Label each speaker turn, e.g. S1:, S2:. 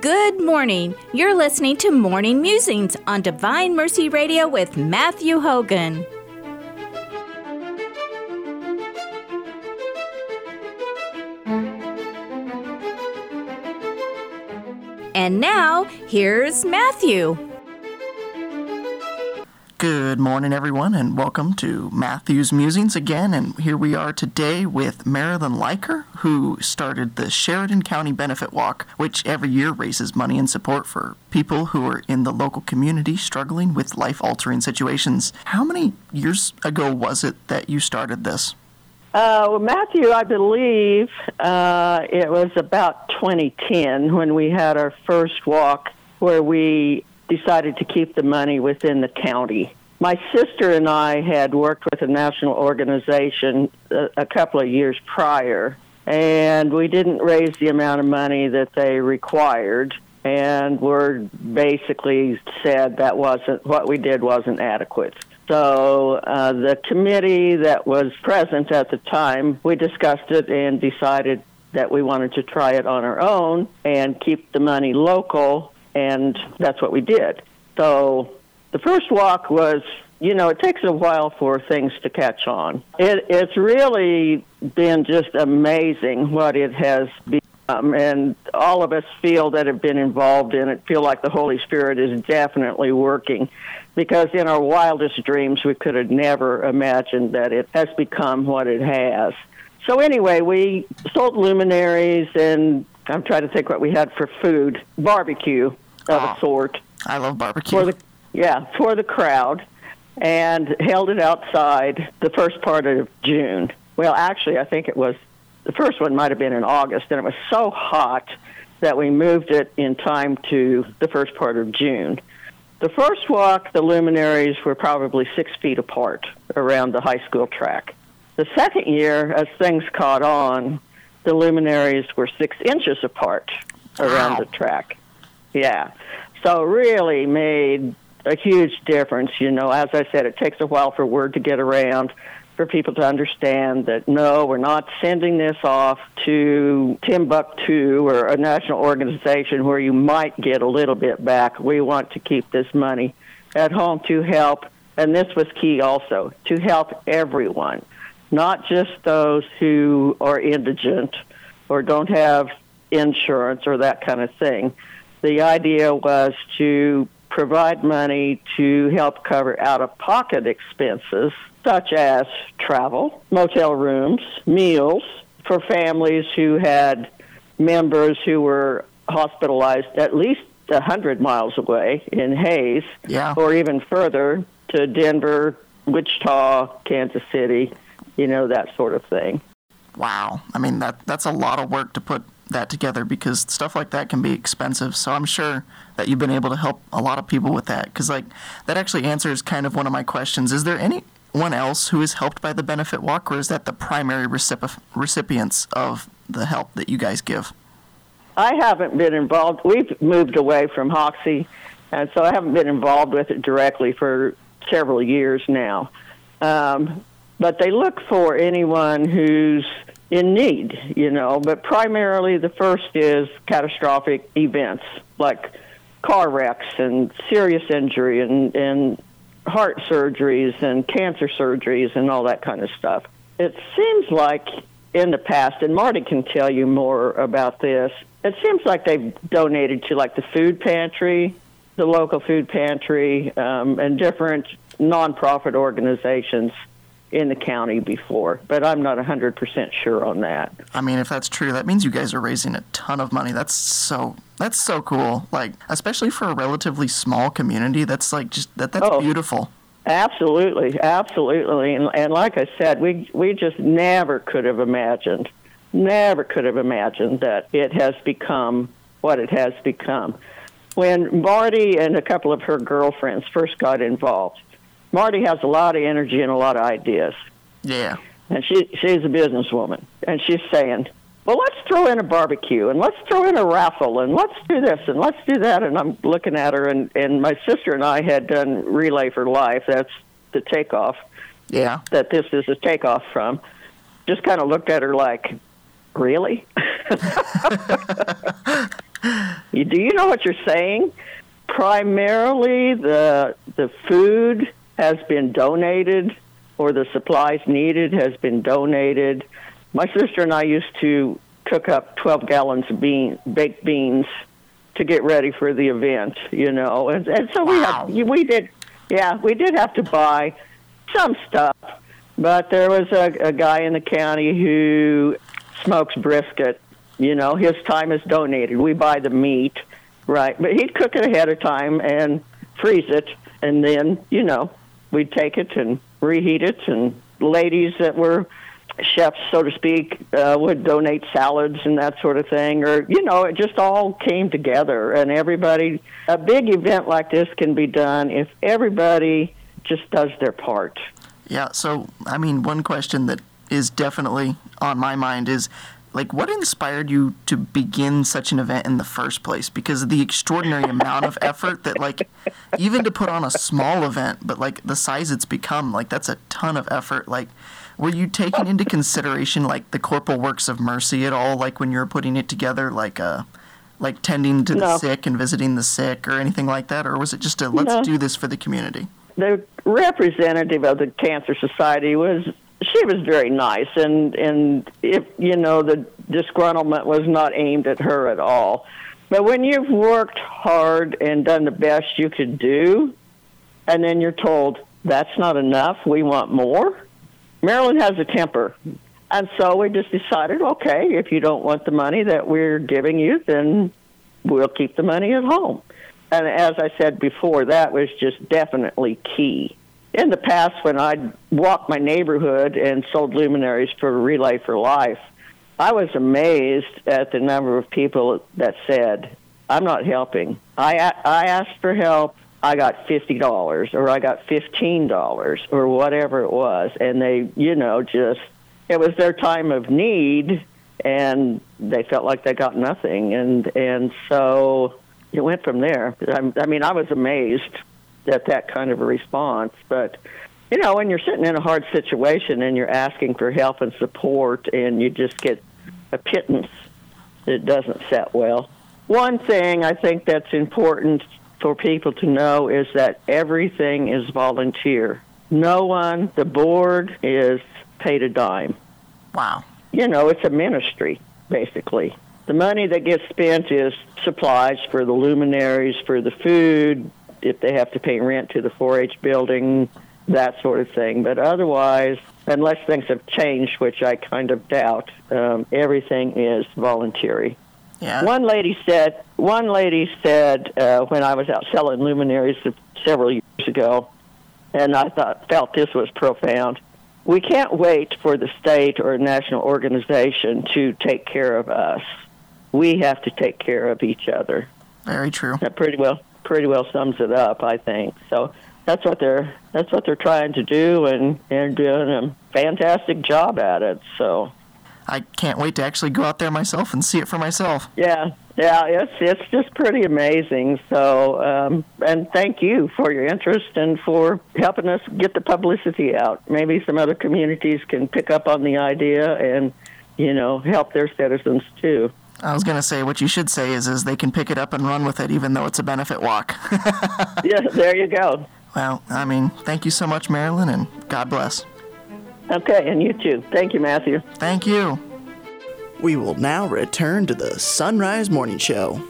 S1: Good morning. You're listening to Morning Musings on Divine Mercy Radio with Matthew Hogan. And now, here's Matthew.
S2: Good morning, everyone, and welcome to Matthew's Musings again. And here we are today with Marilyn Leiker, who started the Sheridan County Benefit Walk, which every year raises money in support for people who are in the local community struggling with life altering situations. How many years ago was it that you started this?
S3: Uh, well, Matthew, I believe uh, it was about 2010 when we had our first walk where we decided to keep the money within the county. My sister and I had worked with a national organization a, a couple of years prior, and we didn't raise the amount of money that they required and were basically said that wasn't what we did wasn't adequate. So uh, the committee that was present at the time, we discussed it and decided that we wanted to try it on our own and keep the money local and that's what we did. So the first walk was, you know, it takes a while for things to catch on. It, it's really been just amazing what it has become, and all of us feel that have been involved in it feel like the Holy Spirit is definitely working. Because in our wildest dreams, we could have never imagined that it has become what it has. So anyway, we sold luminaries, and I'm trying to think what we had for food. Barbecue of oh, a sort.
S2: I love barbecue.
S3: For the, yeah, for the crowd, and held it outside the first part of June. Well, actually, I think it was the first one might have been in August, and it was so hot that we moved it in time to the first part of June. The first walk, the luminaries were probably six feet apart around the high school track. The second year, as things caught on, the luminaries were six inches apart around wow. the track. Yeah. So really made a huge difference. You know, as I said, it takes a while for word to get around, for people to understand that no, we're not sending this off to Timbuktu or a national organization where you might get a little bit back. We want to keep this money at home to help, and this was key also, to help everyone, not just those who are indigent or don't have insurance or that kind of thing the idea was to provide money to help cover out of pocket expenses such as travel, motel rooms, meals for families who had members who were hospitalized at least a 100 miles away in Hays
S2: yeah.
S3: or even further to Denver, Wichita, Kansas City, you know, that sort of thing.
S2: Wow. I mean, that that's a lot of work to put that together because stuff like that can be expensive. So I'm sure that you've been able to help a lot of people with that because like that actually answers kind of one of my questions. Is there anyone else who is helped by the benefit walk, or is that the primary recip- recipients of the help that you guys give?
S3: I haven't been involved. We've moved away from Hoxie, and so I haven't been involved with it directly for several years now. Um, but they look for anyone who's in need, you know, but primarily the first is catastrophic events like car wrecks and serious injury and, and heart surgeries and cancer surgeries and all that kind of stuff. It seems like in the past, and Marty can tell you more about this, it seems like they've donated to like the food pantry, the local food pantry, um, and different nonprofit organizations in the county before, but I'm not 100% sure on that.
S2: I mean, if that's true, that means you guys are raising a ton of money. That's so that's so cool. Like, especially for a relatively small community, that's like just that that's oh, beautiful.
S3: Absolutely, absolutely. And, and like I said, we we just never could have imagined, never could have imagined that it has become what it has become. When Marty and a couple of her girlfriends first got involved, Marty has a lot of energy and a lot of ideas.
S2: Yeah.
S3: And she she's a businesswoman, and she's saying, "Well, let's throw in a barbecue, and let's throw in a raffle, and let's do this, and let's do that." And I'm looking at her, and and my sister and I had done Relay for Life. That's the takeoff.
S2: Yeah.
S3: That this is a takeoff from. Just kind of looked at her like, "Really?" You, do you know what you're saying? Primarily, the the food has been donated, or the supplies needed has been donated. My sister and I used to cook up 12 gallons of bean, baked beans to get ready for the event, you know, and, and so we
S2: Wow.
S3: had, we did, yeah, we did have to buy some stuff, but there was a, a guy in the county who smokes brisket. You know, his time is donated. We buy the meat, right? But he'd cook it ahead of time and freeze it, and then you know we'd take it and reheat it. And ladies that were chefs, so to speak, uh, would donate salads and that sort of thing, or you know, it just all came together. And everybody, a big event like this can be done if everybody just does their part.
S2: Yeah, so I mean, one question that is definitely on my mind is like what inspired you to begin such an event in the first place? Because of the extraordinary amount of effort that like even to put on a small event but like the size it's become like that's a ton of effort. Like were you taking into consideration like the corporal works of mercy at all? Like when you were putting it together like uh like tending to the sick and visiting the sick or anything like that? Or was it just a let's
S3: No.
S2: do this for the community
S3: the representative of the cancer society was she was very nice and and if you know the disgruntlement was not aimed at her at all. But when you've worked hard and done the best you could do and then you're told that's not enough we want more marilyn has a temper. And so we just decided okay if you don't want the money that we're giving you then we'll keep the money at home. And as I said before, that was just definitely key. In the past, when I'd walked my neighborhood and sold luminaries for Relay for Life, I was amazed at the number of people that said, I'm not helping. I I asked for help, I got $50 or I got $15 or whatever it was. And they, you know, just, it was their time of need and they felt like they got nothing. And, and so it went from there. I, I mean, I was amazed at that kind of a response. But, you know, when you're sitting in a hard situation and you're asking for help and support and you just get a pittance, it doesn't set well. One thing I think that's important for people to know is that everything is volunteer. No one, the board is paid a dime
S2: wow
S3: you know, it's a ministry, basically. The money that gets spent is supplies for the luminaries, for the food, if they have to pay rent to the 4 H building, that sort of thing. But otherwise, unless things have changed, which I kind of doubt, um, everything is voluntary.
S2: yeah
S3: One lady said, one lady said uh, when I was out selling luminaries several years ago, and I thought felt this was profound. We can't wait for the state or national organization to take care of us. We have to take care of each other.
S2: very true
S3: That pretty well pretty well sums it up, I think. So that's what they're that's what they're trying to do, and they're doing a fantastic job at it. So
S2: I can't wait to actually go out there myself and see it for myself.
S3: Yeah, yeah, it's it's just pretty amazing. So, um, and thank you for your interest and for helping us get the publicity out. Maybe some other communities can pick up on the idea and, you know, help their citizens too.
S2: I was gonna say what you should say is is they can pick it up and run with it, even though it's a benefit walk.
S3: yeah, there you go.
S2: well, I mean, thank you so much, Marilyn, and God bless.
S3: Okay, and you too. Thank you, Matthew.
S2: Thank you.
S4: We will now return to the Sunrise Morning Show.